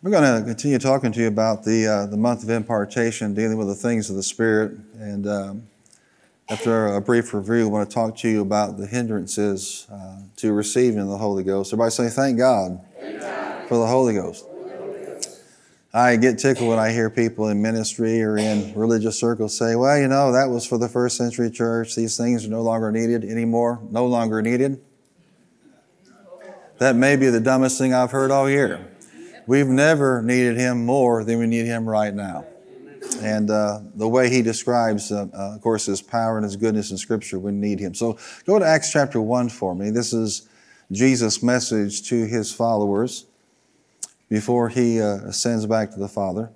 We're going to continue talking to you about the, uh, the month of impartation, dealing with the things of the Spirit. And um, after a brief review, I want to talk to you about the hindrances uh, to receiving the Holy Ghost. Everybody say, Thank God, Thank God. for the Holy Ghost. I get tickled when I hear people in ministry or in religious circles say, well, you know, that was for the first century church. These things are no longer needed anymore. No longer needed. That may be the dumbest thing I've heard all year. We've never needed him more than we need him right now. And uh, the way he describes, uh, uh, of course, his power and his goodness in Scripture, we need him. So go to Acts chapter 1 for me. This is Jesus' message to his followers before he uh, ascends back to the Father.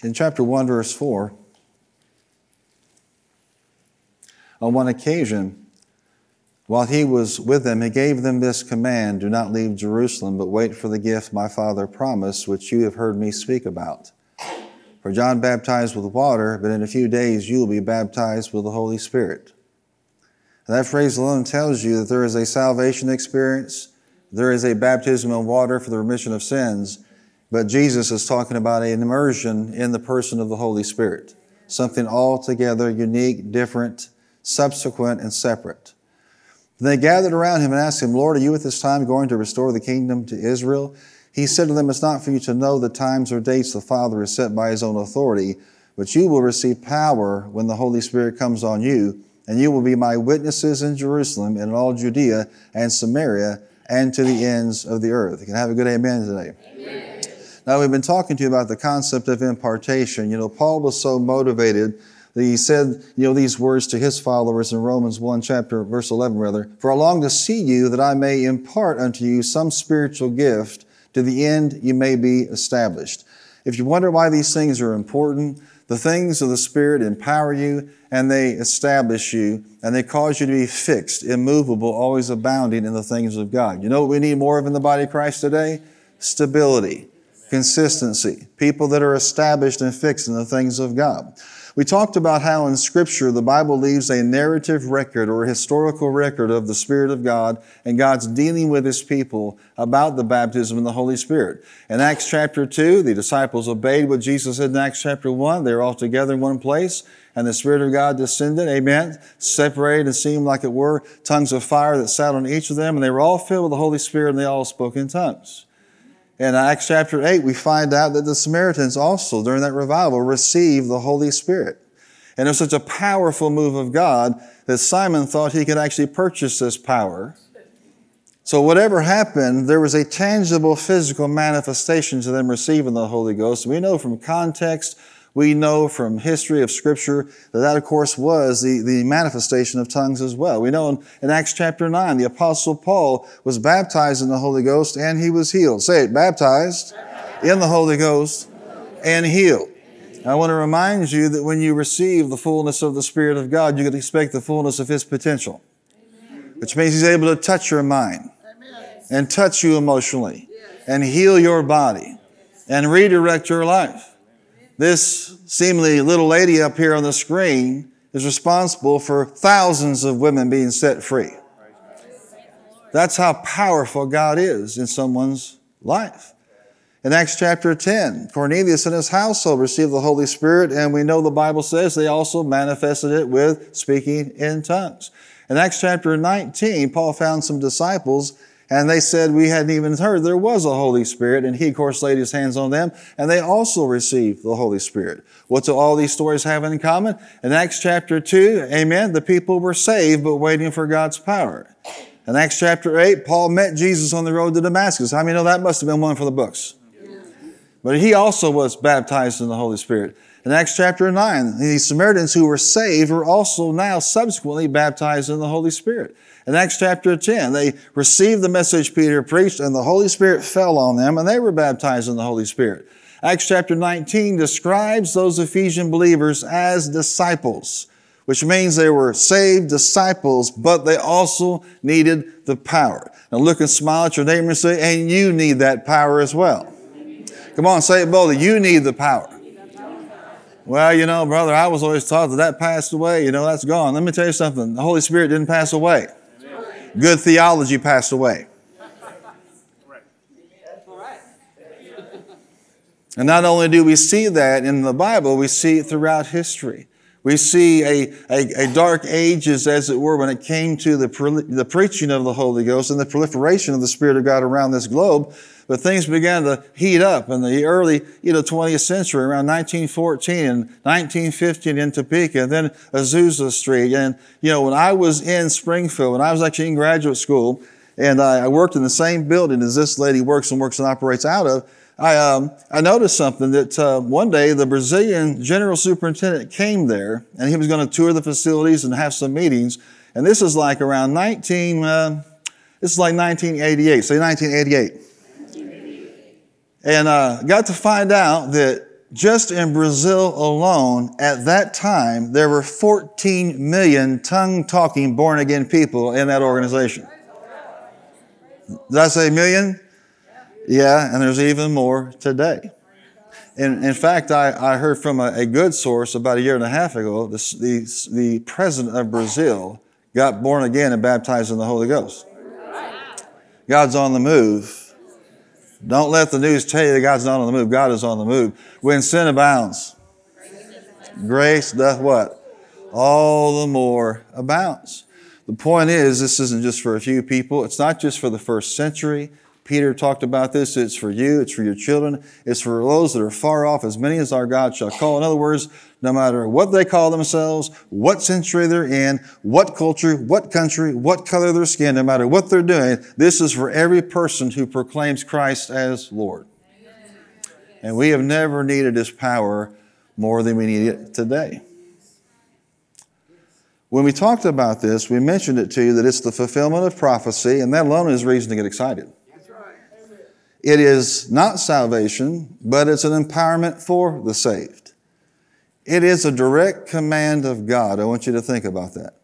In chapter 1, verse 4, on one occasion, while he was with them, he gave them this command Do not leave Jerusalem, but wait for the gift my Father promised, which you have heard me speak about. For John baptized with water, but in a few days you will be baptized with the Holy Spirit. And that phrase alone tells you that there is a salvation experience, there is a baptism in water for the remission of sins, but Jesus is talking about an immersion in the person of the Holy Spirit. Something altogether unique, different, subsequent, and separate. They gathered around him and asked him, Lord, are you at this time going to restore the kingdom to Israel? He said to them, It's not for you to know the times or dates the Father has set by his own authority, but you will receive power when the Holy Spirit comes on you and you will be my witnesses in Jerusalem and in all Judea and Samaria and to the ends of the earth. You can have a good amen today. Amen. Now, we've been talking to you about the concept of impartation. You know, Paul was so motivated he said, you know, these words to his followers in Romans 1 chapter, verse 11 rather, For I long to see you that I may impart unto you some spiritual gift to the end you may be established. If you wonder why these things are important, the things of the Spirit empower you and they establish you and they cause you to be fixed, immovable, always abounding in the things of God. You know what we need more of in the body of Christ today? Stability, consistency, people that are established and fixed in the things of God. We talked about how in Scripture the Bible leaves a narrative record or a historical record of the Spirit of God and God's dealing with His people about the baptism in the Holy Spirit. In Acts chapter 2, the disciples obeyed what Jesus said in Acts chapter 1. They were all together in one place and the Spirit of God descended, amen, separated and seemed like it were tongues of fire that sat on each of them, and they were all filled with the Holy Spirit and they all spoke in tongues. In Acts chapter 8, we find out that the Samaritans also, during that revival, received the Holy Spirit. And it was such a powerful move of God that Simon thought he could actually purchase this power. So, whatever happened, there was a tangible physical manifestation to them receiving the Holy Ghost. We know from context we know from history of Scripture that that, of course, was the, the manifestation of tongues as well. We know in, in Acts chapter 9, the Apostle Paul was baptized in the Holy Ghost and he was healed. Say it, baptized in the Holy Ghost and healed. I want to remind you that when you receive the fullness of the Spirit of God, you can expect the fullness of His potential, which means He's able to touch your mind and touch you emotionally and heal your body and redirect your life. This seemingly little lady up here on the screen is responsible for thousands of women being set free. That's how powerful God is in someone's life. In Acts chapter 10, Cornelius and his household received the Holy Spirit, and we know the Bible says they also manifested it with speaking in tongues. In Acts chapter 19, Paul found some disciples and they said, We hadn't even heard there was a Holy Spirit. And he, of course, laid his hands on them, and they also received the Holy Spirit. What do all these stories have in common? In Acts chapter 2, amen, the people were saved, but waiting for God's power. In Acts chapter 8, Paul met Jesus on the road to Damascus. How I many know that must have been one for the books? But he also was baptized in the Holy Spirit. In Acts chapter 9, the Samaritans who were saved were also now subsequently baptized in the Holy Spirit. In Acts chapter 10, they received the message Peter preached and the Holy Spirit fell on them and they were baptized in the Holy Spirit. Acts chapter 19 describes those Ephesian believers as disciples, which means they were saved disciples, but they also needed the power. Now look and smile at your neighbor and say, and you need that power as well. Come on, say it boldly. You need the power. Well, you know, brother, I was always taught that that passed away. You know, that's gone. Let me tell you something. The Holy Spirit didn't pass away. Good theology passed away. And not only do we see that in the Bible, we see it throughout history. We see a, a, a, dark ages, as it were, when it came to the, the preaching of the Holy Ghost and the proliferation of the Spirit of God around this globe. But things began to heat up in the early, you know, 20th century, around 1914 and 1915 in Topeka, and then Azusa Street. And, you know, when I was in Springfield, when I was actually in graduate school, and I worked in the same building as this lady works and works and operates out of, I, um, I noticed something that uh, one day the Brazilian general superintendent came there and he was going to tour the facilities and have some meetings. And this is like around 19, uh, this is like 1988, say 1988. And uh, got to find out that just in Brazil alone, at that time, there were 14 million tongue talking born again people in that organization. Did I say million? Yeah, and there's even more today. In, in fact, I, I heard from a, a, good source about a year and a half ago, the, the, the president of Brazil got born again and baptized in the Holy Ghost. God's on the move. Don't let the news tell you that God's not on the move. God is on the move. When sin abounds, grace doth what? All the more abounds. The point is, this isn't just for a few people. It's not just for the first century. Peter talked about this. It's for you. It's for your children. It's for those that are far off, as many as our God shall call. In other words, no matter what they call themselves, what century they're in, what culture, what country, what color their skin, no matter what they're doing, this is for every person who proclaims Christ as Lord. And we have never needed His power more than we need it today. When we talked about this, we mentioned it to you that it's the fulfillment of prophecy, and that alone is reason to get excited. It is not salvation, but it's an empowerment for the saved. It is a direct command of God. I want you to think about that.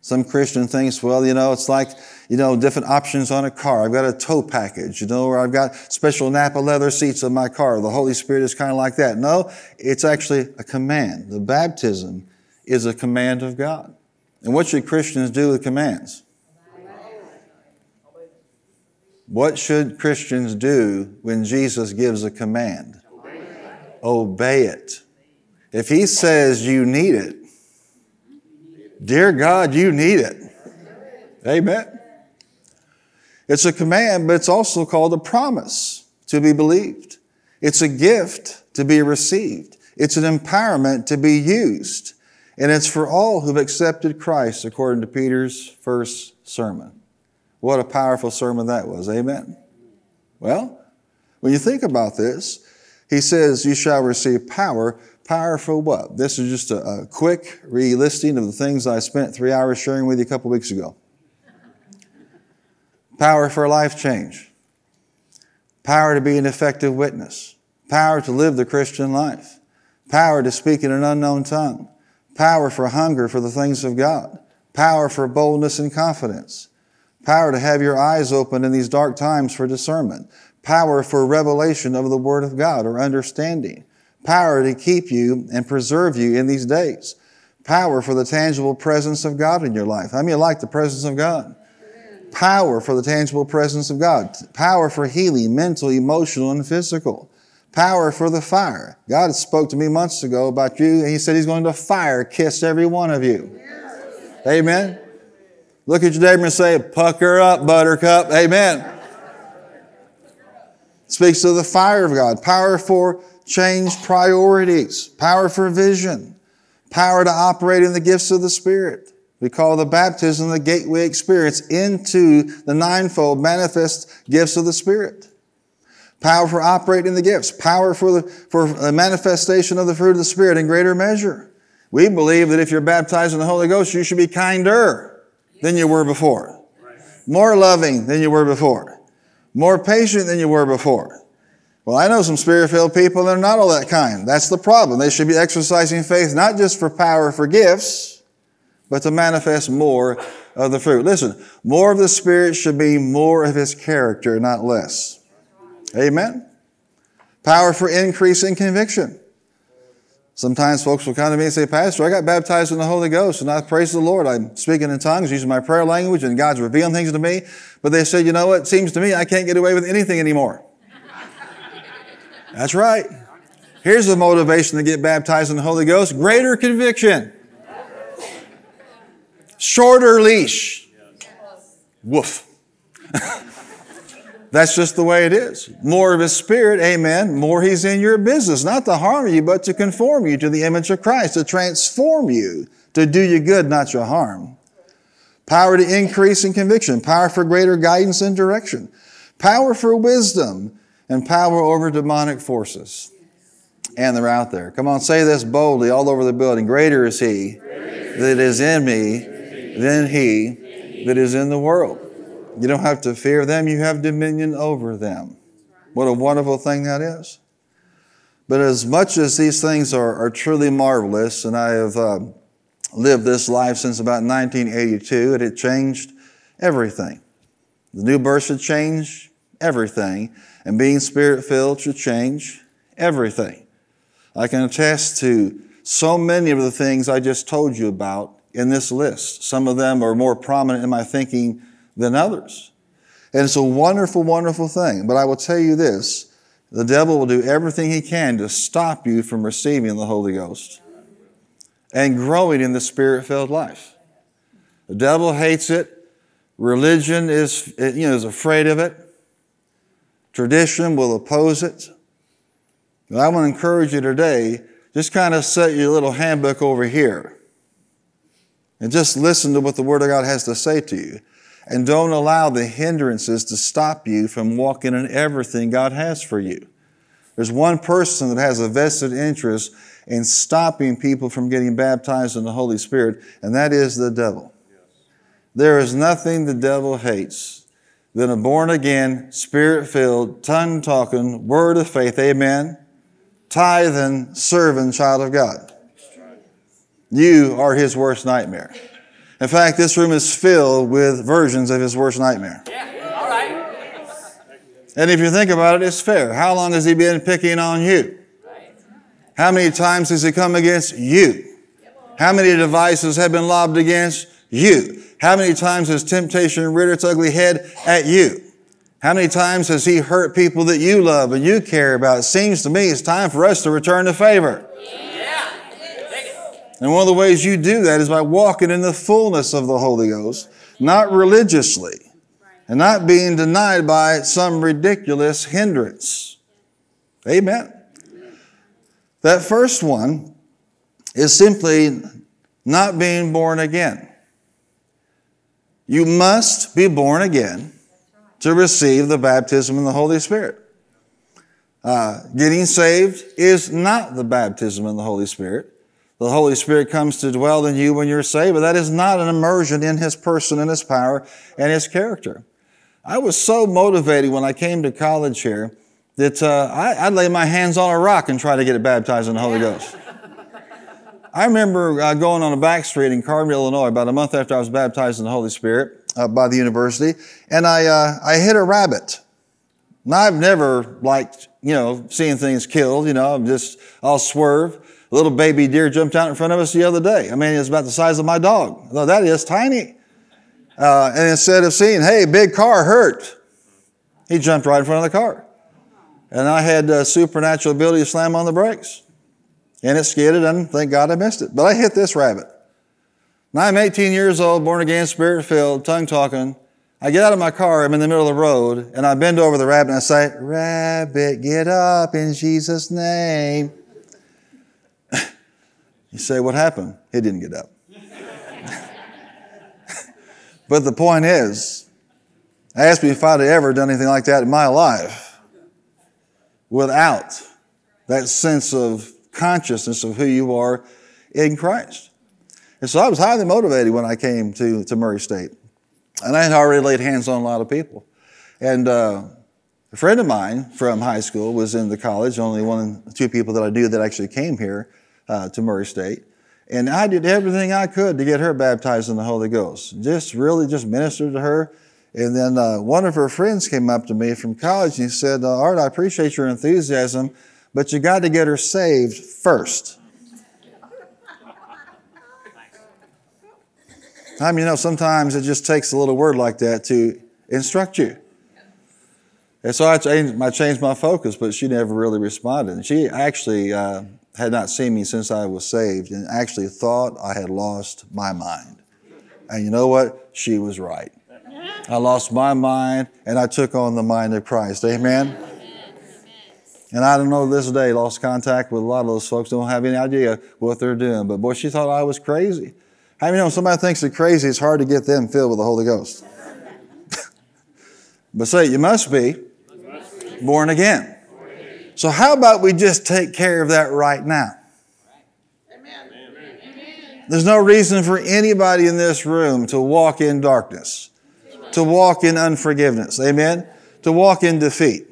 Some Christian thinks, well, you know, it's like, you know, different options on a car. I've got a tow package, you know, or I've got special Napa leather seats in my car. The Holy Spirit is kind of like that. No, it's actually a command. The baptism is a command of God. And what should Christians do with commands? What should Christians do when Jesus gives a command? Obey it. If he says you need it, dear God, you need it. Amen. It's a command, but it's also called a promise to be believed. It's a gift to be received. It's an empowerment to be used. And it's for all who've accepted Christ, according to Peter's first sermon. What a powerful sermon that was. Amen. Well, when you think about this, he says, You shall receive power. Power for what? This is just a, a quick relisting of the things I spent three hours sharing with you a couple weeks ago. Power for life change. Power to be an effective witness. Power to live the Christian life. Power to speak in an unknown tongue. Power for hunger for the things of God. Power for boldness and confidence Power to have your eyes open in these dark times for discernment. Power for revelation of the Word of God or understanding. Power to keep you and preserve you in these days. Power for the tangible presence of God in your life. How many like the presence of God? Power for the tangible presence of God. Power for healing, mental, emotional, and physical. Power for the fire. God spoke to me months ago about you, and He said He's going to fire kiss every one of you. Amen. Look at your neighbor and say, Pucker up, buttercup. Amen. Speaks of the fire of God, power for change priorities, power for vision, power to operate in the gifts of the Spirit. We call the baptism the gateway experience into the ninefold manifest gifts of the Spirit. Power for operating the gifts, power for the, for the manifestation of the fruit of the Spirit in greater measure. We believe that if you're baptized in the Holy Ghost, you should be kinder than you were before, more loving than you were before, more patient than you were before. Well, I know some spirit filled people that are not all that kind. That's the problem. They should be exercising faith not just for power, for gifts, but to manifest more of the fruit. Listen, more of the Spirit should be more of His character, not less. Amen. Power for increasing conviction. Sometimes folks will come to me and say, Pastor, I got baptized in the Holy Ghost and I praise the Lord. I'm speaking in tongues, using my prayer language, and God's revealing things to me. But they say, you know what? It seems to me I can't get away with anything anymore. That's right. Here's the motivation to get baptized in the Holy Ghost greater conviction, shorter leash. Woof. That's just the way it is. More of His Spirit, amen. More He's in your business, not to harm you, but to conform you to the image of Christ, to transform you, to do you good, not your harm. Power to increase in conviction, power for greater guidance and direction, power for wisdom, and power over demonic forces. And they're out there. Come on, say this boldly all over the building. Greater is He that is in me than He that is in the world. You don't have to fear them, you have dominion over them. What a wonderful thing that is. But as much as these things are, are truly marvelous, and I have uh, lived this life since about 1982, and it changed everything. The new birth should change everything, and being spirit filled should change everything. I can attest to so many of the things I just told you about in this list. Some of them are more prominent in my thinking than others. And it's a wonderful, wonderful thing. But I will tell you this the devil will do everything he can to stop you from receiving the Holy Ghost and growing in the spirit filled life. The devil hates it. Religion is, you know, is afraid of it. Tradition will oppose it. But I want to encourage you today, just kind of set your little handbook over here and just listen to what the Word of God has to say to you. And don't allow the hindrances to stop you from walking in everything God has for you. There's one person that has a vested interest in stopping people from getting baptized in the Holy Spirit, and that is the devil. There is nothing the devil hates than a born again, spirit filled, tongue talking, word of faith, amen, tithing, serving child of God. You are his worst nightmare. In fact, this room is filled with versions of his worst nightmare. Yeah, all right. And if you think about it, it's fair. How long has he been picking on you? How many times has he come against you? How many devices have been lobbed against you? How many times has temptation reared its ugly head at you? How many times has he hurt people that you love and you care about? It seems to me it's time for us to return the favor. Yeah. And one of the ways you do that is by walking in the fullness of the Holy Ghost, not religiously, and not being denied by some ridiculous hindrance. Amen. That first one is simply not being born again. You must be born again to receive the baptism in the Holy Spirit. Uh, getting saved is not the baptism in the Holy Spirit. The Holy Spirit comes to dwell in you when you're saved, but that is not an immersion in His person and His power and His character. I was so motivated when I came to college here that uh, I, would lay my hands on a rock and try to get it baptized in the Holy Ghost. I remember uh, going on a back street in Carbondale, Illinois, about a month after I was baptized in the Holy Spirit uh, by the university, and I, uh, I hit a rabbit. Now, I've never liked, you know, seeing things killed, you know, I'm just, I'll swerve. A little baby deer jumped out in front of us the other day. I mean, it's about the size of my dog. Though that is tiny. Uh, and instead of seeing, hey, big car hurt, he jumped right in front of the car. And I had uh, supernatural ability to slam on the brakes. And it skidded, and thank God I missed it. But I hit this rabbit. Now I'm 18 years old, born again, spirit filled, tongue talking. I get out of my car, I'm in the middle of the road, and I bend over the rabbit and I say, Rabbit, get up in Jesus' name. You say, What happened? He didn't get up. but the point is, ask me if I'd ever done anything like that in my life without that sense of consciousness of who you are in Christ. And so I was highly motivated when I came to, to Murray State. And I had already laid hands on a lot of people. And uh, a friend of mine from high school was in the college, only one, two people that I knew that actually came here uh, to Murray State. And I did everything I could to get her baptized in the Holy Ghost. Just really just ministered to her. And then uh, one of her friends came up to me from college and he said, uh, Art, I appreciate your enthusiasm, but you got to get her saved first. I mean, you know, sometimes it just takes a little word like that to instruct you. And so I changed, I changed my focus, but she never really responded. And she actually uh, had not seen me since I was saved and actually thought I had lost my mind. And you know what? She was right. I lost my mind and I took on the mind of Christ. Amen? And I don't know this day, lost contact with a lot of those folks, don't have any idea what they're doing. But boy, she thought I was crazy. How many know when somebody thinks they're crazy, it's hard to get them filled with the Holy Ghost? but say, you must be born again. So, how about we just take care of that right now? Amen. There's no reason for anybody in this room to walk in darkness, to walk in unforgiveness. Amen? To walk in defeat.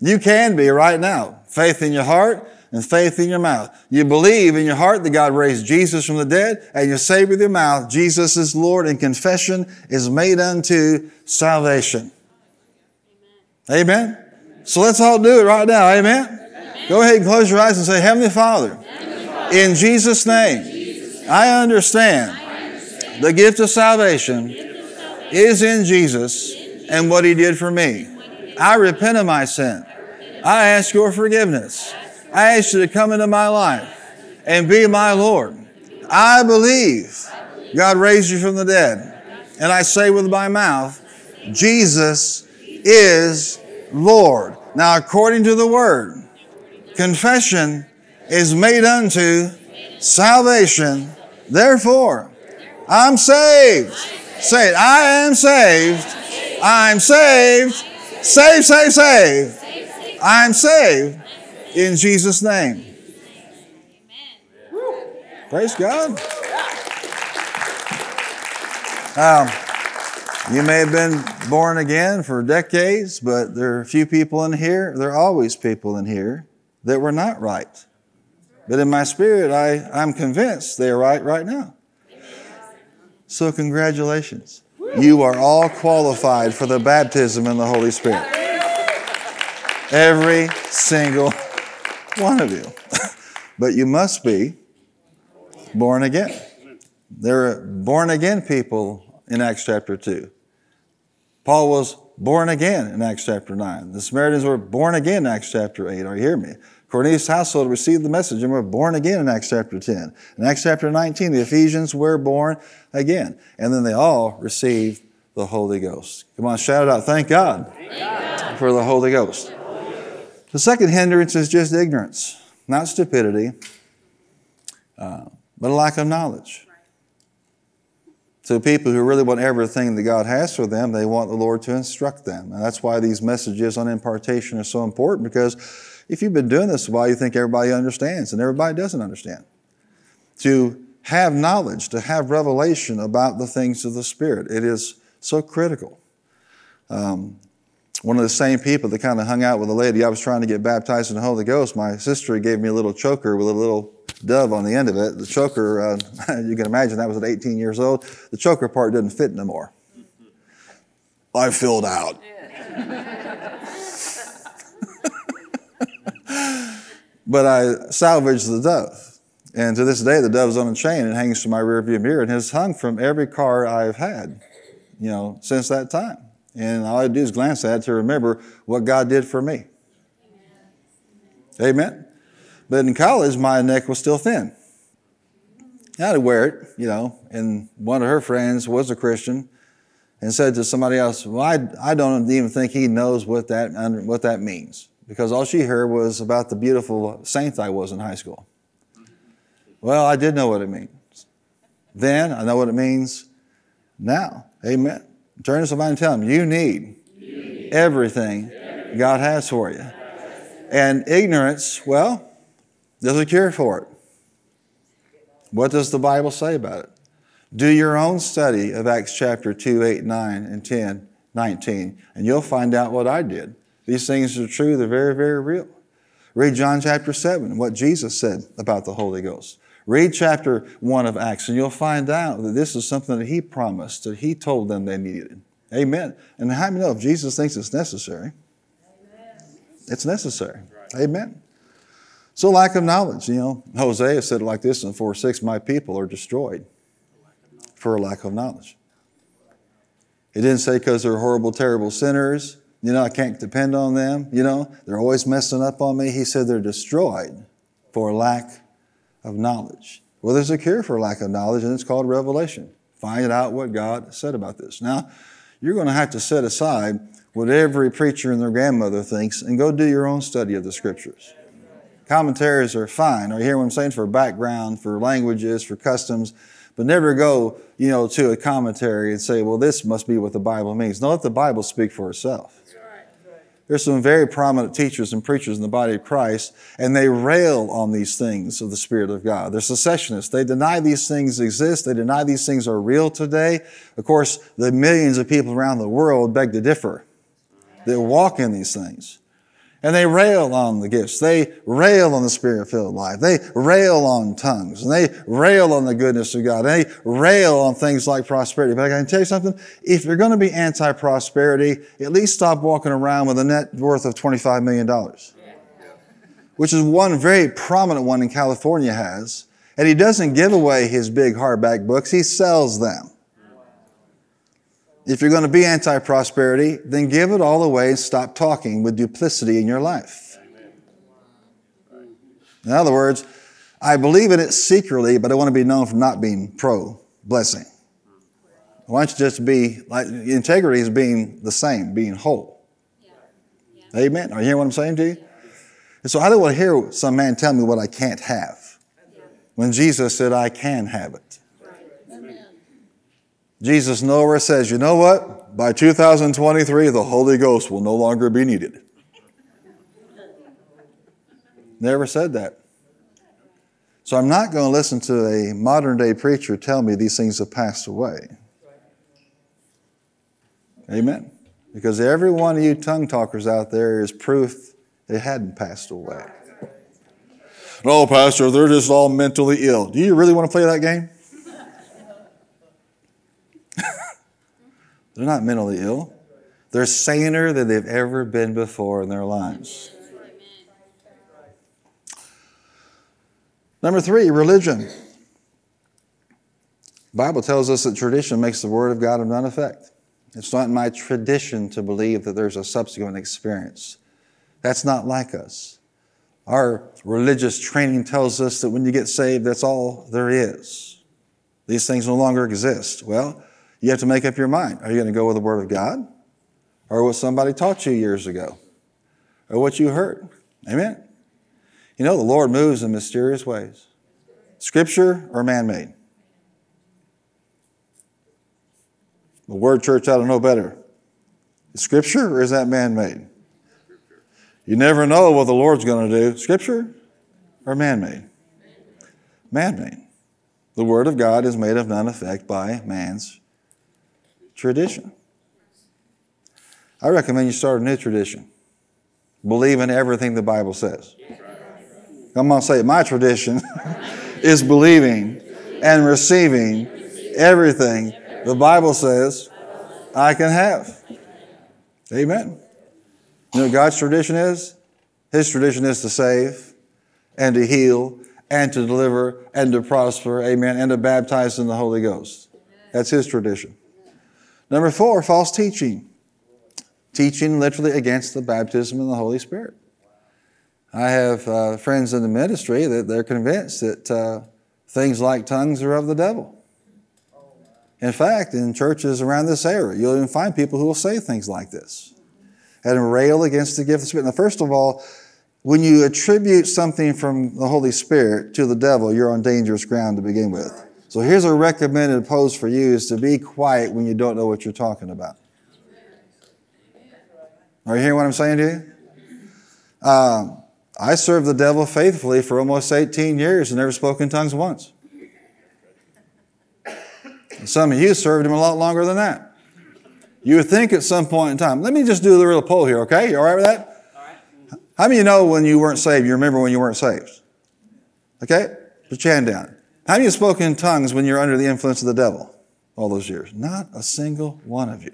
You can be right now. Faith in your heart and faith in your mouth. You believe in your heart that God raised Jesus from the dead, and you say with your mouth, Jesus is Lord, and confession is made unto salvation. Amen? So let's all do it right now. Amen? Amen. Go ahead and close your eyes and say, Heavenly Father, Heavenly Father in Jesus' name, Jesus name I, understand I understand the gift of salvation, gift of salvation is in Jesus and what He did for me. I repent of my sin. I ask your forgiveness. I ask you to come into my life and be my Lord. I believe God raised you from the dead. And I say with my mouth, Jesus is Lord. Now, according to the word, confession is made unto salvation. Therefore, I'm saved. Say it. I am saved. I'm saved. Save, save, save. I'm saved in Jesus' name. Praise God. Um, you may have been born again for decades, but there are a few people in here, there are always people in here that were not right. But in my spirit, I, I'm convinced they are right right now. So, congratulations. You are all qualified for the baptism in the Holy Spirit. Every single one of you. but you must be born again. There are born again people in Acts chapter 2. Paul was born again in Acts chapter 9. The Samaritans were born again in Acts chapter 8. Are you hearing me? Cornelius' household received the message and were born again in Acts chapter 10. In Acts chapter 19, the Ephesians were born again. And then they all received the Holy Ghost. Come on, shout it out. Thank God, Thank God. for the Holy Ghost. The second hindrance is just ignorance, not stupidity, uh, but a lack of knowledge. So people who really want everything that God has for them, they want the Lord to instruct them. And that's why these messages on impartation are so important because if you've been doing this a while, you think everybody understands, and everybody doesn't understand. To have knowledge, to have revelation about the things of the Spirit, it is so critical. Um, one of the same people that kind of hung out with a lady I was trying to get baptized in the Holy Ghost, my sister gave me a little choker with a little dove on the end of it. The choker, uh, you can imagine that was at 18 years old. The choker part didn't fit no more. I filled out. but I salvaged the dove. And to this day, the dove's on a chain and hangs from my rearview mirror and has hung from every car I've had, you know, since that time. And all I do is glance at it to remember what God did for me. Amen. But in college, my neck was still thin. I had to wear it, you know, and one of her friends was a Christian and said to somebody else, Well, I, I don't even think he knows what that, what that means because all she heard was about the beautiful saint I was in high school. Well, I did know what it means. Then I know what it means now. Amen. Turn to somebody and tell them, You need, you need everything, everything God has for you. And ignorance, well, there's a cure for it. What does the Bible say about it? Do your own study of Acts chapter 2, 8, 9, and 10, 19, and you'll find out what I did. These things are true, they're very, very real. Read John chapter 7, what Jesus said about the Holy Ghost. Read chapter 1 of Acts, and you'll find out that this is something that He promised, that He told them they needed. Amen. And how many know if Jesus thinks it's necessary? Amen. It's necessary. Right. Amen. So, lack of knowledge. You know, Hosea said it like this in 4 6 My people are destroyed for a lack of knowledge. It didn't say because they're horrible, terrible sinners. You know, I can't depend on them. You know, they're always messing up on me. He said they're destroyed for lack of knowledge. Well, there's a cure for lack of knowledge, and it's called revelation. Find out what God said about this. Now, you're going to have to set aside what every preacher and their grandmother thinks and go do your own study of the scriptures. Commentaries are fine. Are you hear what I'm saying? For background, for languages, for customs, but never go, you know, to a commentary and say, well, this must be what the Bible means. No, let the Bible speak for itself. There's some very prominent teachers and preachers in the body of Christ, and they rail on these things of the Spirit of God. They're cessationists. They deny these things exist. They deny these things are real today. Of course, the millions of people around the world beg to differ. They walk in these things. And they rail on the gifts. They rail on the spirit filled life. They rail on tongues. And they rail on the goodness of God. They rail on things like prosperity. But I can tell you something. If you're going to be anti prosperity, at least stop walking around with a net worth of $25 million. Which is one very prominent one in California has. And he doesn't give away his big hardback books, he sells them. If you're going to be anti prosperity, then give it all away and stop talking with duplicity in your life. In other words, I believe in it secretly, but I want to be known for not being pro blessing. Why don't you just be like integrity is being the same, being whole. Amen. Are you hearing what I'm saying to you? And so I don't want to hear some man tell me what I can't have. When Jesus said, I can have it. Jesus nowhere says, you know what? By 2023, the Holy Ghost will no longer be needed. Never said that. So I'm not going to listen to a modern day preacher tell me these things have passed away. Amen. Because every one of you tongue talkers out there is proof it hadn't passed away. No, Pastor, they're just all mentally ill. Do you really want to play that game? They're not mentally ill. They're saner than they've ever been before in their lives. Number three, religion. The Bible tells us that tradition makes the word of God of none effect. It's not my tradition to believe that there's a subsequent experience. That's not like us. Our religious training tells us that when you get saved, that's all there is. These things no longer exist. Well, you have to make up your mind. Are you going to go with the Word of God? Or what somebody taught you years ago? Or what you heard? Amen? You know, the Lord moves in mysterious ways. Scripture or man made? The Word Church ought to know better. Scripture or is that man made? You never know what the Lord's going to do. Scripture or man made? Man made. The Word of God is made of none effect by man's tradition. I recommend you start a new tradition. Believe in everything the Bible says. I'm going to say it. My tradition is believing and receiving everything the Bible says I can have. Amen. You know God's tradition is? His tradition is to save and to heal and to deliver and to prosper, amen, and to baptize in the Holy Ghost. That's His tradition. Number four, false teaching. Teaching literally against the baptism in the Holy Spirit. I have uh, friends in the ministry that they're convinced that uh, things like tongues are of the devil. In fact, in churches around this area, you'll even find people who will say things like this and rail against the gift of the Spirit. Now, first of all, when you attribute something from the Holy Spirit to the devil, you're on dangerous ground to begin with. So here's a recommended pose for you is to be quiet when you don't know what you're talking about. Are you hearing what I'm saying to you? Um, I served the devil faithfully for almost 18 years and never spoke in tongues once. And some of you served him a lot longer than that. You would think at some point in time, let me just do the real poll here, okay? You all right with that? All right. How many of you know when you weren't saved, you remember when you weren't saved? Okay? Put your hand down. How many have spoken in tongues when you're under the influence of the devil all those years? Not a single one of you.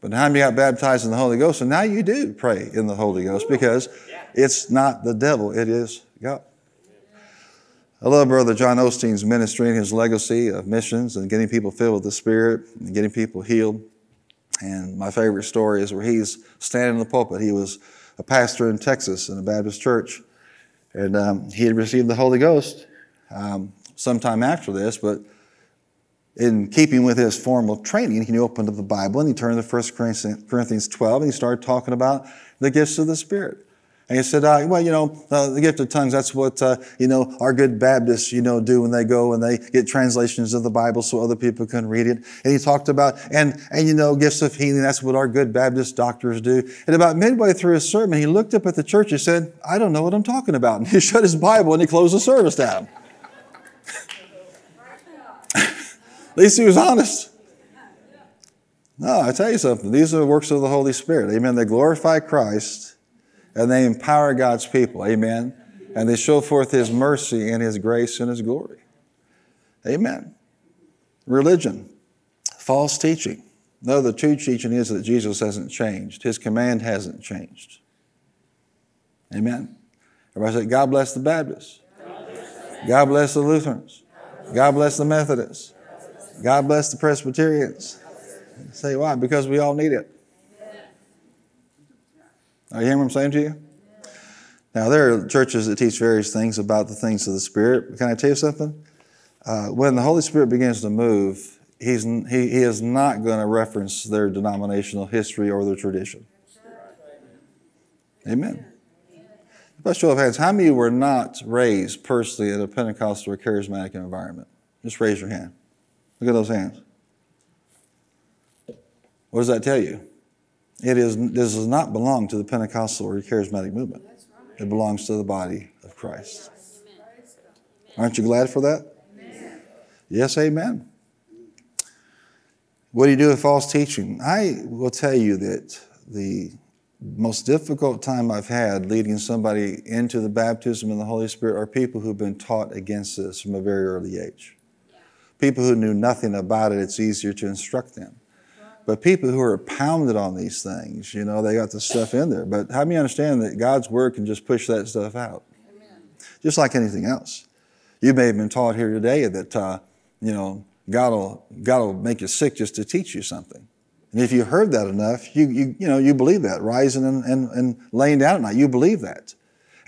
But how many got baptized in the Holy Ghost? And now you do pray in the Holy Ghost because it's not the devil, it is God. I love Brother John Osteen's ministry and his legacy of missions and getting people filled with the Spirit and getting people healed. And my favorite story is where he's standing in the pulpit. He was a pastor in Texas in a Baptist church, and um, he had received the Holy Ghost um, sometime after this, but in keeping with his formal training, he opened up the Bible and he turned to 1 Corinthians 12 and he started talking about the gifts of the Spirit. And he said, uh, well, you know, uh, the gift of tongues, that's what, uh, you know, our good Baptists, you know, do when they go and they get translations of the Bible so other people can read it. And he talked about, and, and, you know, gifts of healing, that's what our good Baptist doctors do. And about midway through his sermon, he looked up at the church and said, I don't know what I'm talking about. And he shut his Bible and he closed the service down. at least he was honest. No, I tell you something. These are works of the Holy Spirit. Amen. They glorify Christ and they empower God's people. Amen. And they show forth His mercy and His grace and His glory. Amen. Religion, false teaching. No, the true teaching is that Jesus hasn't changed. His command hasn't changed. Amen. Everybody say, God bless the Baptists. God bless the Lutherans. God bless the Methodists. God bless the Presbyterians. Say why? Because we all need it. Are you hearing what I'm saying to you? Now, there are churches that teach various things about the things of the Spirit. Can I tell you something? Uh, when the Holy Spirit begins to move, he's, he, he is not going to reference their denominational history or their tradition. Amen. By show of hands, how many were not raised personally in a Pentecostal or charismatic environment? Just raise your hand. Look at those hands. What does that tell you? It is, this does not belong to the Pentecostal or charismatic movement. It belongs to the body of Christ. Aren't you glad for that? Amen. Yes, amen. What do you do with false teaching? I will tell you that the most difficult time I've had leading somebody into the baptism of the Holy Spirit are people who've been taught against this from a very early age. People who knew nothing about it, it's easier to instruct them. But people who are pounded on these things, you know, they got the stuff in there. But how many understand that God's word can just push that stuff out? Amen. Just like anything else. You may have been taught here today that, uh, you know, God will, God will make you sick just to teach you something. And if you heard that enough, you, you, you know, you believe that. Rising and, and, and laying down at night, you believe that.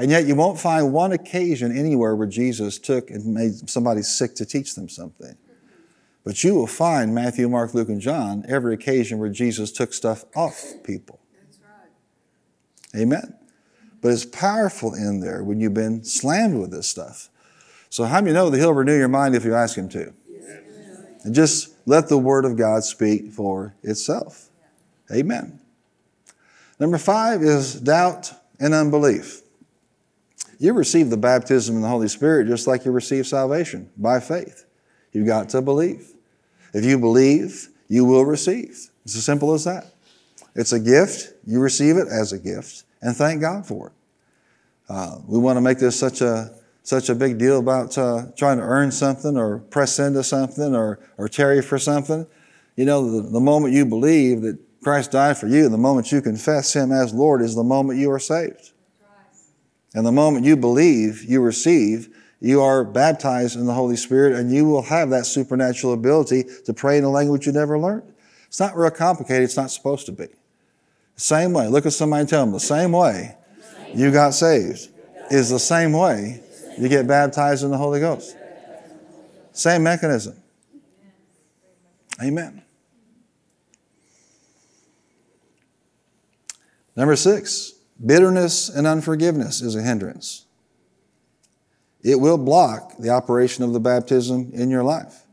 And yet you won't find one occasion anywhere where Jesus took and made somebody sick to teach them something. But you will find Matthew, Mark, Luke, and John every occasion where Jesus took stuff off people. Right. Amen. But it's powerful in there when you've been slammed with this stuff. So, how many know that He'll renew your mind if you ask Him to? Yes. And just let the Word of God speak for itself. Amen. Number five is doubt and unbelief. You receive the baptism in the Holy Spirit just like you receive salvation by faith. You've got to believe. If you believe, you will receive. It's as simple as that. It's a gift. You receive it as a gift and thank God for it. Uh, we want to make this such a such a big deal about uh, trying to earn something or press into something or, or tarry for something. You know, the, the moment you believe that Christ died for you, the moment you confess Him as Lord is the moment you are saved. And the moment you believe, you receive, you are baptized in the Holy Spirit and you will have that supernatural ability to pray in a language you never learned. It's not real complicated. It's not supposed to be. Same way. Look at somebody and tell them the same way you got saved is the same way you get baptized in the Holy Ghost. Same mechanism. Amen. Number six, bitterness and unforgiveness is a hindrance it will block the operation of the baptism in your life.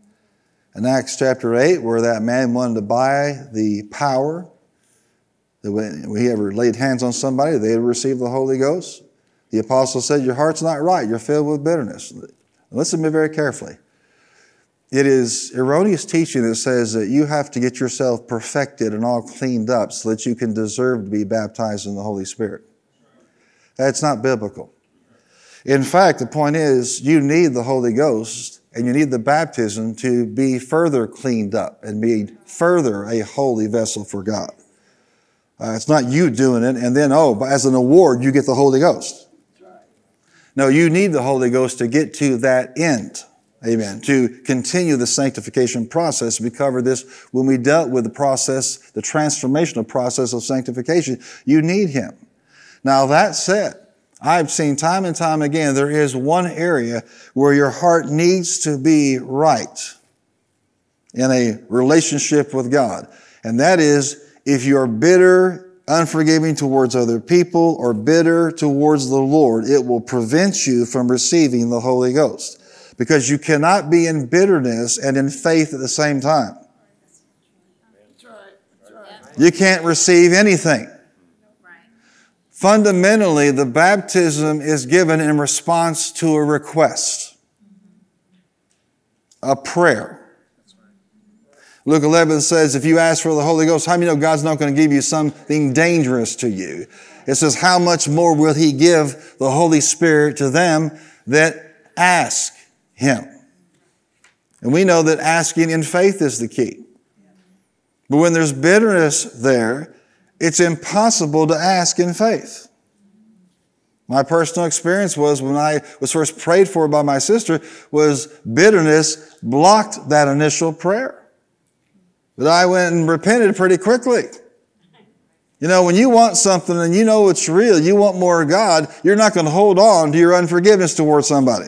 In Acts chapter 8, where that man wanted to buy the power, that when he ever laid hands on somebody, they would receive the Holy Ghost. The apostle said, Your heart's not right, you're filled with bitterness. Listen to me very carefully. It is erroneous teaching that says that you have to get yourself perfected and all cleaned up so that you can deserve to be baptized in the Holy Spirit. That's not biblical. In fact, the point is, you need the Holy Ghost and you need the baptism to be further cleaned up and be further a holy vessel for God. Uh, it's not you doing it and then, oh, but as an award, you get the Holy Ghost. No, you need the Holy Ghost to get to that end. Amen. To continue the sanctification process. We covered this when we dealt with the process, the transformational process of sanctification. You need Him. Now that said, I've seen time and time again, there is one area where your heart needs to be right in a relationship with God. And that is if you're bitter, unforgiving towards other people, or bitter towards the Lord, it will prevent you from receiving the Holy Ghost. Because you cannot be in bitterness and in faith at the same time. You can't receive anything. Fundamentally, the baptism is given in response to a request, a prayer. Luke 11 says, if you ask for the Holy Ghost, how many know God's not going to give you something dangerous to you? It says, how much more will He give the Holy Spirit to them that ask Him? And we know that asking in faith is the key. But when there's bitterness there, it's impossible to ask in faith. My personal experience was when I was first prayed for by my sister was bitterness blocked that initial prayer. But I went and repented pretty quickly. You know, when you want something and you know it's real, you want more of God, you're not going to hold on to your unforgiveness towards somebody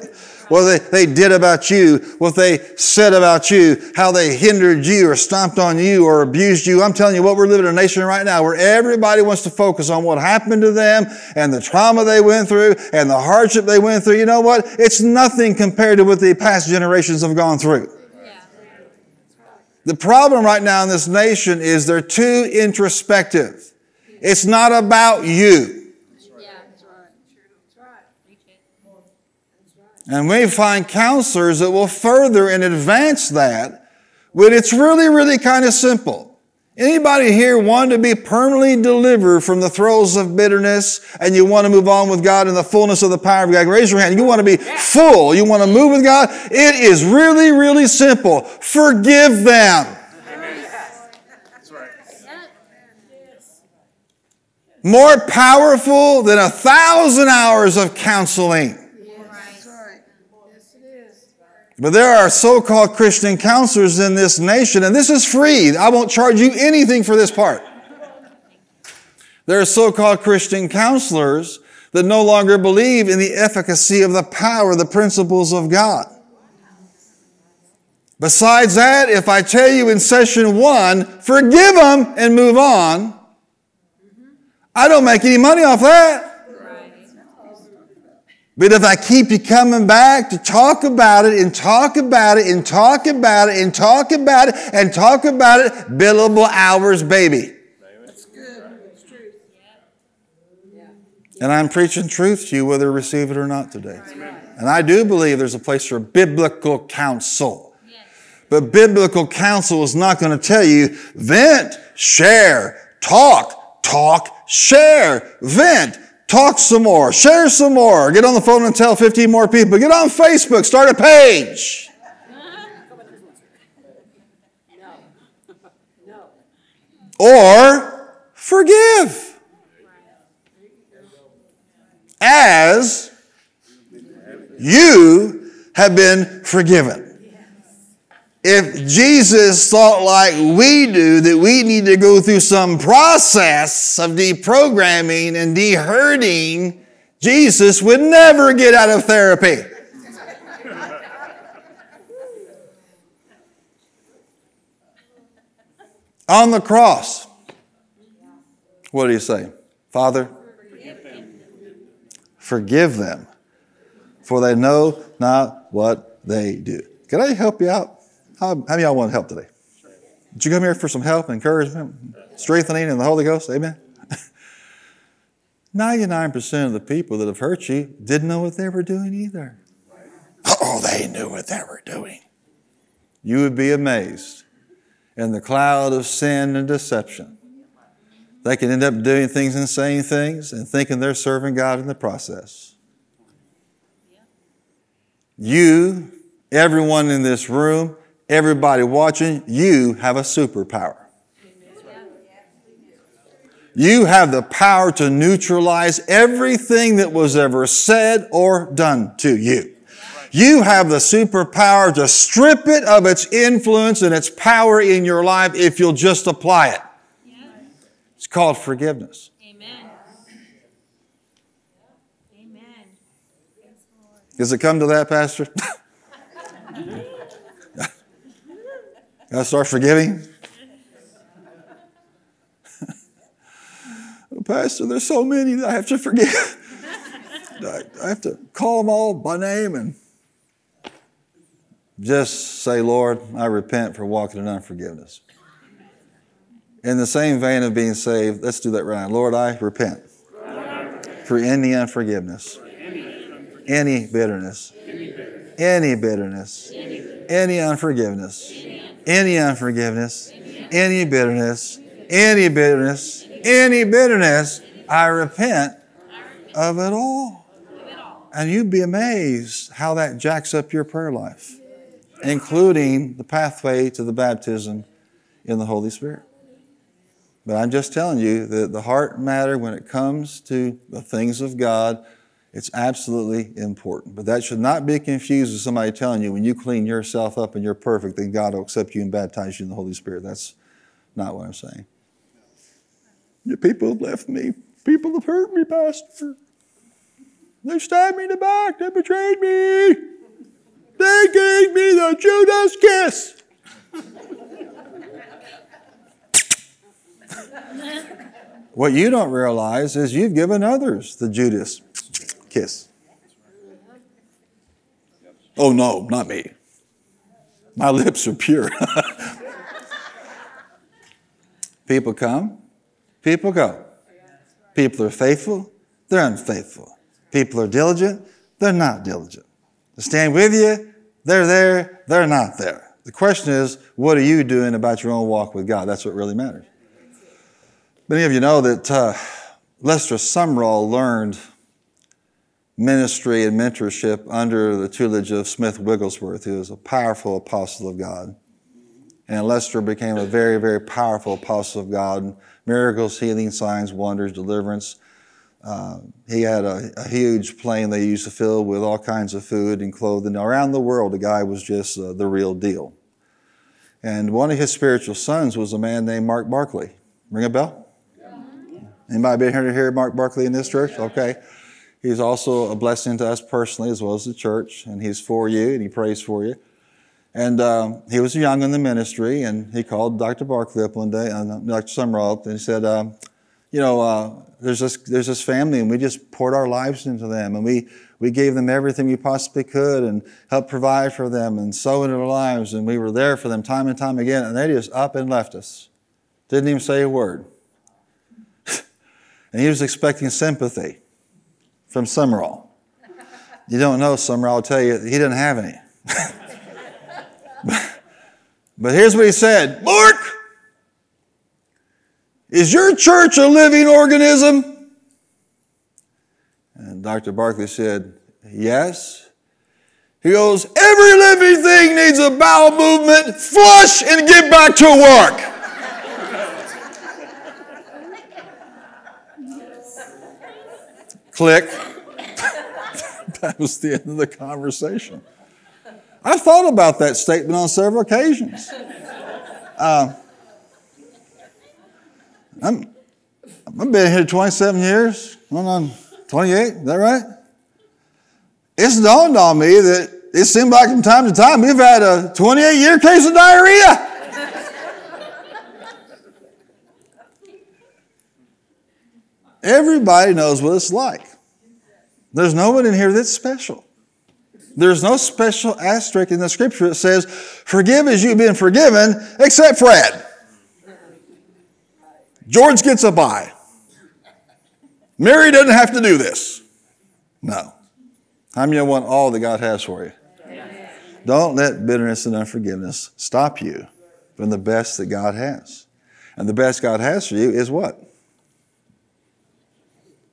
what they, they did about you, what they said about you, how they hindered you or stomped on you or abused you. I'm telling you what, we're living in a nation right now where everybody wants to focus on what happened to them and the trauma they went through and the hardship they went through. You know what? It's nothing compared to what the past generations have gone through. The problem right now in this nation is they're too introspective. It's not about you. And we find counselors that will further and advance that but it's really, really kind of simple. Anybody here want to be permanently delivered from the throes of bitterness and you want to move on with God in the fullness of the power of God? Raise your hand. You want to be full. You want to move with God? It is really, really simple. Forgive them. More powerful than a thousand hours of counseling. But there are so-called Christian counselors in this nation, and this is free. I won't charge you anything for this part. There are so-called Christian counselors that no longer believe in the efficacy of the power, the principles of God. Besides that, if I tell you in session one, forgive them and move on, I don't make any money off that. But if I keep you coming back to talk about it and talk about it and talk about it and talk about it and talk about it, billable hours, baby. That's good. That's true. And I'm preaching truth to you whether you receive it or not today. And I do believe there's a place for biblical counsel. But biblical counsel is not going to tell you vent, share, talk, talk, share, vent, Talk some more. Share some more. Get on the phone and tell 15 more people. Get on Facebook. Start a page. Or forgive. As you have been forgiven. If Jesus thought like we do that we need to go through some process of deprogramming and deherding, Jesus would never get out of therapy. On the cross, what did he say? Father, forgive them, for they know not what they do. Can I help you out? How, how many y'all want help today? Did you come here for some help, encouragement, strengthening in the Holy Ghost? Amen. 99% of the people that have hurt you didn't know what they were doing either. Oh, they knew what they were doing. You would be amazed in the cloud of sin and deception. They can end up doing things and saying things and thinking they're serving God in the process. You, everyone in this room, everybody watching, you have a superpower. You have the power to neutralize everything that was ever said or done to you. You have the superpower to strip it of its influence and its power in your life if you'll just apply it. It's called forgiveness. Amen. Amen. Does it come to that, Pastor? Gotta start forgiving? Pastor, there's so many that I have to forgive. I have to call them all by name and just say, Lord, I repent for walking in unforgiveness. In the same vein of being saved, let's do that right now. Lord, I repent for any unforgiveness, any bitterness, any bitterness, any unforgiveness, any unforgiveness, any bitterness, any bitterness, any bitterness. I repent of it all. And you'd be amazed how that jacks up your prayer life, including the pathway to the baptism in the Holy Spirit. But I'm just telling you that the heart matter when it comes to the things of God, it's absolutely important. But that should not be confused with somebody telling you when you clean yourself up and you're perfect, then God will accept you and baptize you in the Holy Spirit. That's not what I'm saying. Your people have left me. People have hurt me, Pastor. They stabbed me in the back. They betrayed me. They gave me the Judas kiss. what you don't realize is you've given others the Judas kiss. Oh, no, not me. My lips are pure. people come, people go. People are faithful, they're unfaithful. People are diligent, they're not diligent. They stand with you, they're there, they're not there. The question is, what are you doing about your own walk with God? That's what really matters. Many of you know that uh, Lester Sumrall learned ministry and mentorship under the tutelage of Smith Wigglesworth, who was a powerful apostle of God. And Lester became a very, very powerful apostle of God. Miracles, healing, signs, wonders, deliverance. Uh, he had a, a, huge plane they used to fill with all kinds of food and clothing. Around the world, the guy was just uh, the real deal. And one of his spiritual sons was a man named Mark Barclay. Ring a bell? Anybody been here to hear Mark Barclay in this church? Okay. He's also a blessing to us personally as well as the church, and he's for you and he prays for you. And um, he was young in the ministry, and he called Dr. Barclay up one day, uh, Dr. Sumrall, and he said, um, "You know, uh, there's this there's this family, and we just poured our lives into them, and we we gave them everything we possibly could, and helped provide for them, and sow into their lives, and we were there for them time and time again, and they just up and left us, didn't even say a word." and he was expecting sympathy from Sumrall. You don't know Sumrall, I'll tell you, he didn't have any. but, here's what he said Mark, is your church a living organism? And Dr. Barclay said, Yes. He goes, Every living thing needs a bowel movement, flush and get back to work. Click. that was the end of the conversation. I've thought about that statement on several occasions. Uh, I'm, I've been here 27 years, going on 28, is that right? It's dawned on me that it seemed like from time to time we've had a 28 year case of diarrhea. Everybody knows what it's like. There's no one in here that's special. There's no special asterisk in the scripture that says, forgive as you've been forgiven, except Fred. George gets a bye. Mary doesn't have to do this. No. How many want all that God has for you? Don't let bitterness and unforgiveness stop you from the best that God has. And the best God has for you is what?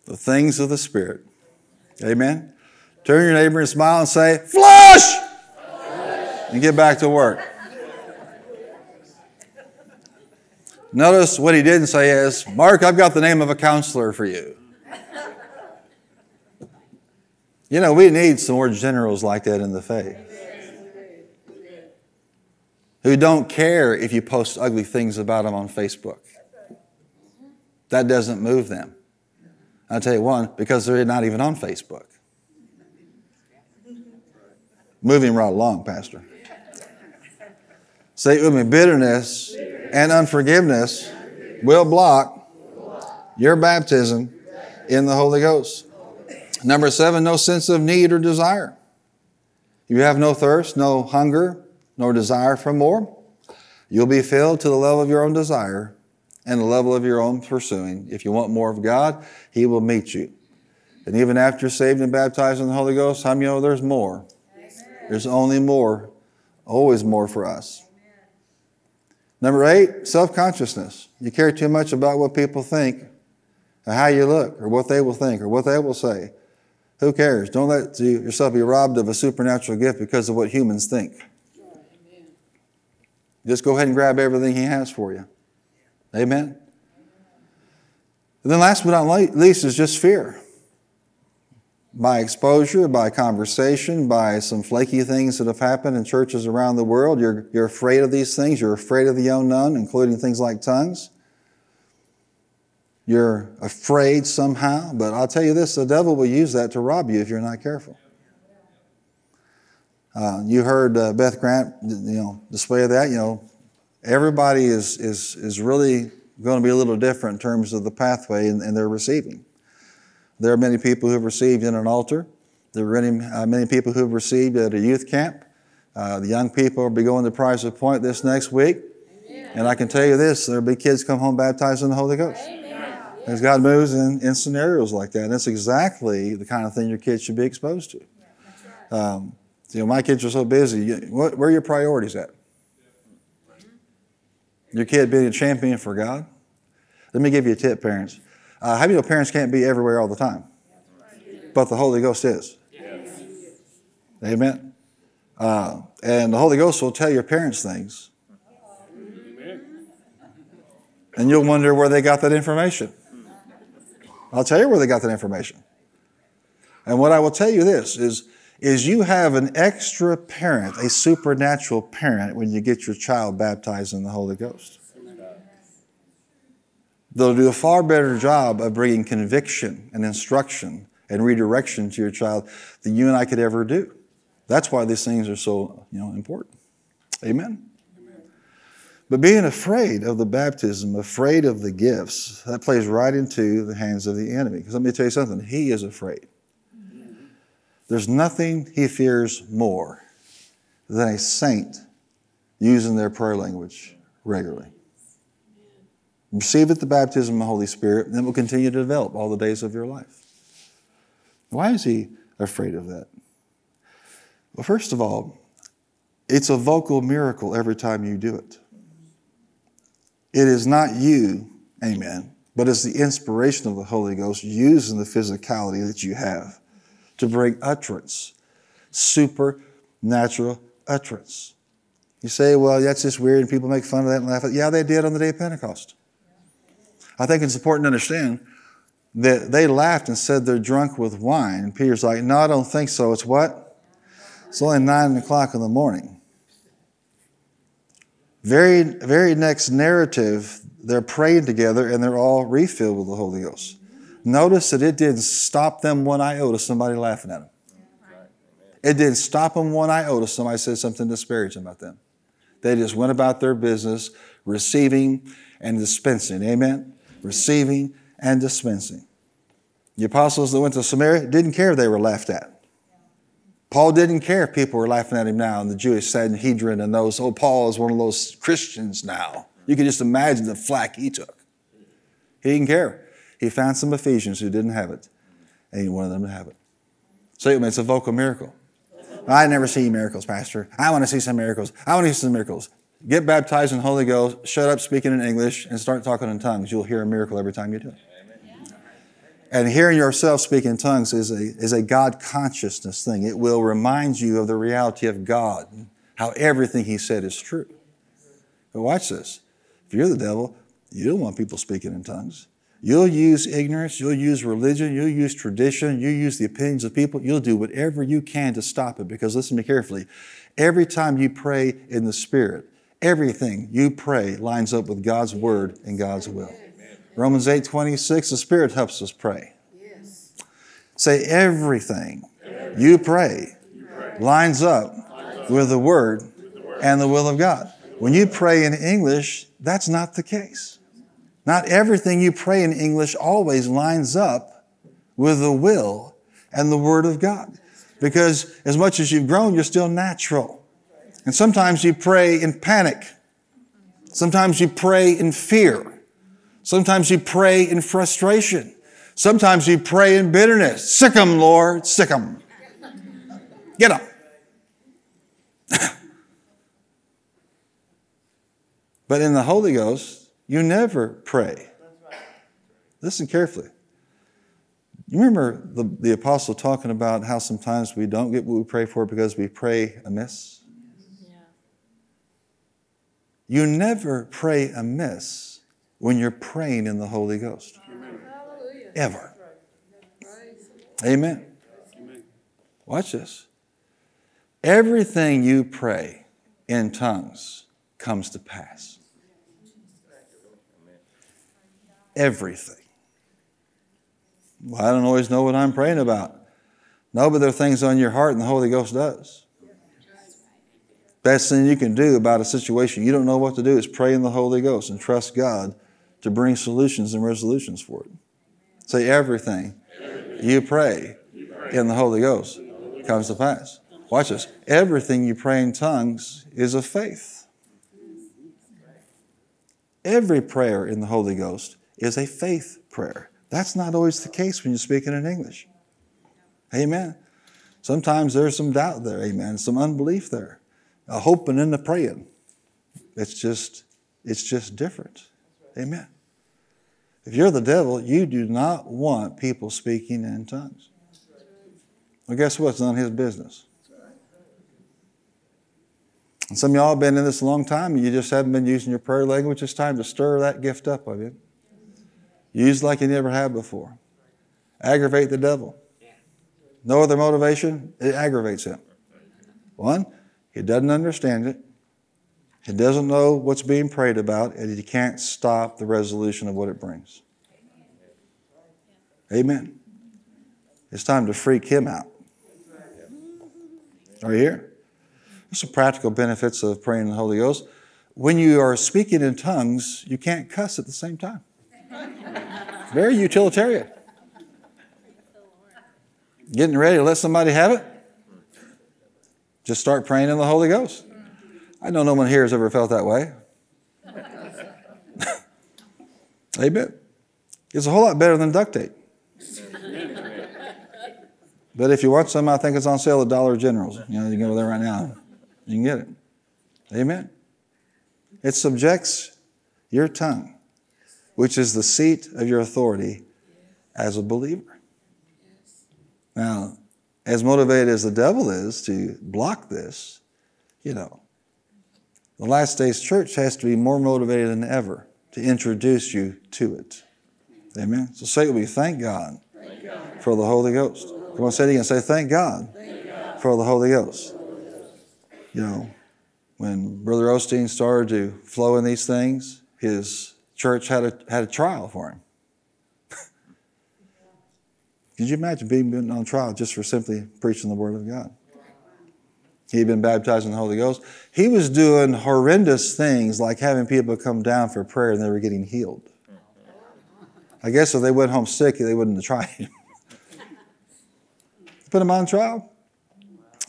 The things of the Spirit. Amen? Turn your neighbor and smile and say, Flush! And get back to work. Notice what he didn't say is, Mark, I've got the name of a counselor for you. You know, we need some more generals like that in the faith. Who don't care if you post ugly things about them on Facebook. That doesn't move them. I'll tell you one, because they're not even on Facebook. Moving right along, Pastor. Say it with me bitterness and unforgiveness will block your baptism in the Holy Ghost. Number seven, no sense of need or desire. You have no thirst, no hunger, nor desire for more. You'll be filled to the level of your own desire and the level of your own pursuing. If you want more of God, He will meet you. And even after you're saved and baptized in the Holy Ghost, how many know there's more? There's only more, always more for us. Number eight, self consciousness. You care too much about what people think, or how you look, or what they will think, or what they will say. Who cares? Don't let yourself be robbed of a supernatural gift because of what humans think. Just go ahead and grab everything He has for you. Amen. And then, last but not least, is just fear by exposure, by conversation, by some flaky things that have happened in churches around the world. You're, you're afraid of these things. You're afraid of the unknown, including things like tongues. You're afraid somehow, but I'll tell you this the devil will use that to rob you if you're not careful. Uh, you heard uh, Beth Grant, you know, display that. You know, everybody is, is, is really going to be a little different in terms of the pathway and, and their receiving. There are many people who have received in an altar. There are many, uh, many people who have received at a youth camp. Uh, the young people will be going to Prize of Point this next week. Amen. And I can tell you this there'll be kids come home baptized in the Holy Ghost. As God moves in, in scenarios like that. And that's exactly the kind of thing your kids should be exposed to. Um, you know, my kids are so busy. What, where are your priorities at? Your kid being a champion for God? Let me give you a tip, parents. Uh, how do you know parents can't be everywhere all the time? But the Holy Ghost is. Yes. Amen. Uh, and the Holy Ghost will tell your parents things. Amen. And you'll wonder where they got that information. I'll tell you where they got that information. And what I will tell you this is, is you have an extra parent, a supernatural parent, when you get your child baptized in the Holy Ghost. They'll do a far better job of bringing conviction and instruction and redirection to your child than you and I could ever do. That's why these things are so you know, important. Amen? Amen. But being afraid of the baptism, afraid of the gifts, that plays right into the hands of the enemy. Because let me tell you something, he is afraid. There's nothing he fears more than a saint using their prayer language regularly. Receive it the baptism of the Holy Spirit, and it will continue to develop all the days of your life. Why is he afraid of that? Well, first of all, it's a vocal miracle every time you do it. It is not you, amen, but it's the inspiration of the Holy Ghost using the physicality that you have to bring utterance, supernatural utterance. You say, well, that's just weird, and people make fun of that and laugh at it. Yeah, they did on the day of Pentecost. I think it's important to understand that they laughed and said they're drunk with wine. And Peter's like, No, I don't think so. It's what? It's only nine o'clock in the morning. Very, very next narrative, they're praying together and they're all refilled with the Holy Ghost. Notice that it didn't stop them one iota, somebody laughing at them. It didn't stop them one iota, somebody said something disparaging about them. They just went about their business, receiving and dispensing. Amen? receiving, and dispensing. The apostles that went to Samaria didn't care if they were laughed at. Paul didn't care if people were laughing at him now in the Jewish Sanhedrin and those, oh, Paul is one of those Christians now. You can just imagine the flack he took. He didn't care. He found some Ephesians who didn't have it, and he wanted them to have it. So it's a vocal miracle. I never see miracles, Pastor. I want to see some miracles. I want to see some miracles. Get baptized in the Holy Ghost, shut up speaking in English, and start talking in tongues. You'll hear a miracle every time you do it. And hearing yourself speak in tongues is a, is a God consciousness thing. It will remind you of the reality of God, how everything He said is true. But watch this. If you're the devil, you don't want people speaking in tongues. You'll use ignorance, you'll use religion, you'll use tradition, you'll use the opinions of people, you'll do whatever you can to stop it. Because listen to me carefully. Every time you pray in the Spirit, everything you pray lines up with God's word and God's will. Romans 8 26, the Spirit helps us pray. Yes. Say everything you pray lines up with the word and the will of God. When you pray in English, that's not the case. Not everything you pray in English always lines up with the will and the Word of God. Because as much as you've grown, you're still natural. And sometimes you pray in panic. Sometimes you pray in fear. Sometimes you pray in frustration. Sometimes you pray in bitterness. Sick 'em, Lord, sick 'em. Get 'em. but in the Holy Ghost, you never pray. Listen carefully. You remember the, the apostle talking about how sometimes we don't get what we pray for because we pray amiss? You never pray amiss when you're praying in the Holy Ghost. Ever. Amen. Watch this. Everything you pray in tongues comes to pass. Everything. Well, I don't always know what I'm praying about. No, but there are things on your heart and the Holy Ghost does. Best thing you can do about a situation you don't know what to do is pray in the Holy Ghost and trust God to bring solutions and resolutions for it. Say everything you pray in the Holy Ghost comes to pass. Watch this. Everything you pray in tongues is of faith. Every prayer in the Holy Ghost is a faith prayer. That's not always the case when you're speaking in English. Amen. Sometimes there's some doubt there, amen, some unbelief there, a hoping and a praying. It's just, it's just different. Amen. If you're the devil, you do not want people speaking in tongues. Well, guess what? It's of his business. And some of y'all have been in this a long time and you just haven't been using your prayer language. It's time to stir that gift up of you. Use like you never have before. Aggravate the devil. No other motivation, it aggravates him. One, he doesn't understand it. He doesn't know what's being prayed about, and he can't stop the resolution of what it brings. Amen. It's time to freak him out. Are you here? There's some practical benefits of praying in the Holy Ghost. When you are speaking in tongues, you can't cuss at the same time. Very utilitarian. Getting ready to let somebody have it? Just start praying in the Holy Ghost. I know no one here has ever felt that way. Amen. It's a whole lot better than duct tape. But if you want some, I think it's on sale at Dollar General's. You know, you can go there right now. You can get it. Amen. It subjects your tongue, which is the seat of your authority as a believer. Now, as motivated as the devil is to block this, you know, the last days church has to be more motivated than ever to introduce you to it. Amen. So say with me, thank God, thank God. for the Holy Ghost. Come on, say it again. Say, thank God. for the Holy Ghost. You know, when Brother Osteen started to flow in these things, his church had a, had a trial for him. Could you imagine being on trial just for simply preaching the Word of God? He'd been baptized in the Holy Ghost. He was doing horrendous things like having people come down for prayer and they were getting healed. I guess if they went home sick, they wouldn't have tried him. Put him on trial.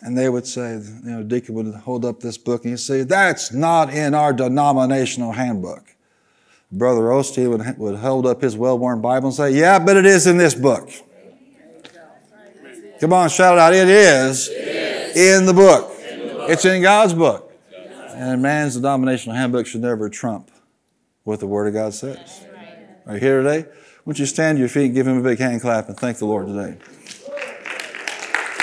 And they would say, you know, Deacon would hold up this book and he'd say, That's not in our denominational handbook. Brother Osteen would, would hold up his well worn Bible and say, Yeah, but it is in this book. Come on, shout it out. It is, it is. In, the book. It's in God's book. And man's denominational handbook should never trump what the Word of God says. Are you here today? Won't you stand to your feet and give him a big hand clap and thank the Lord today?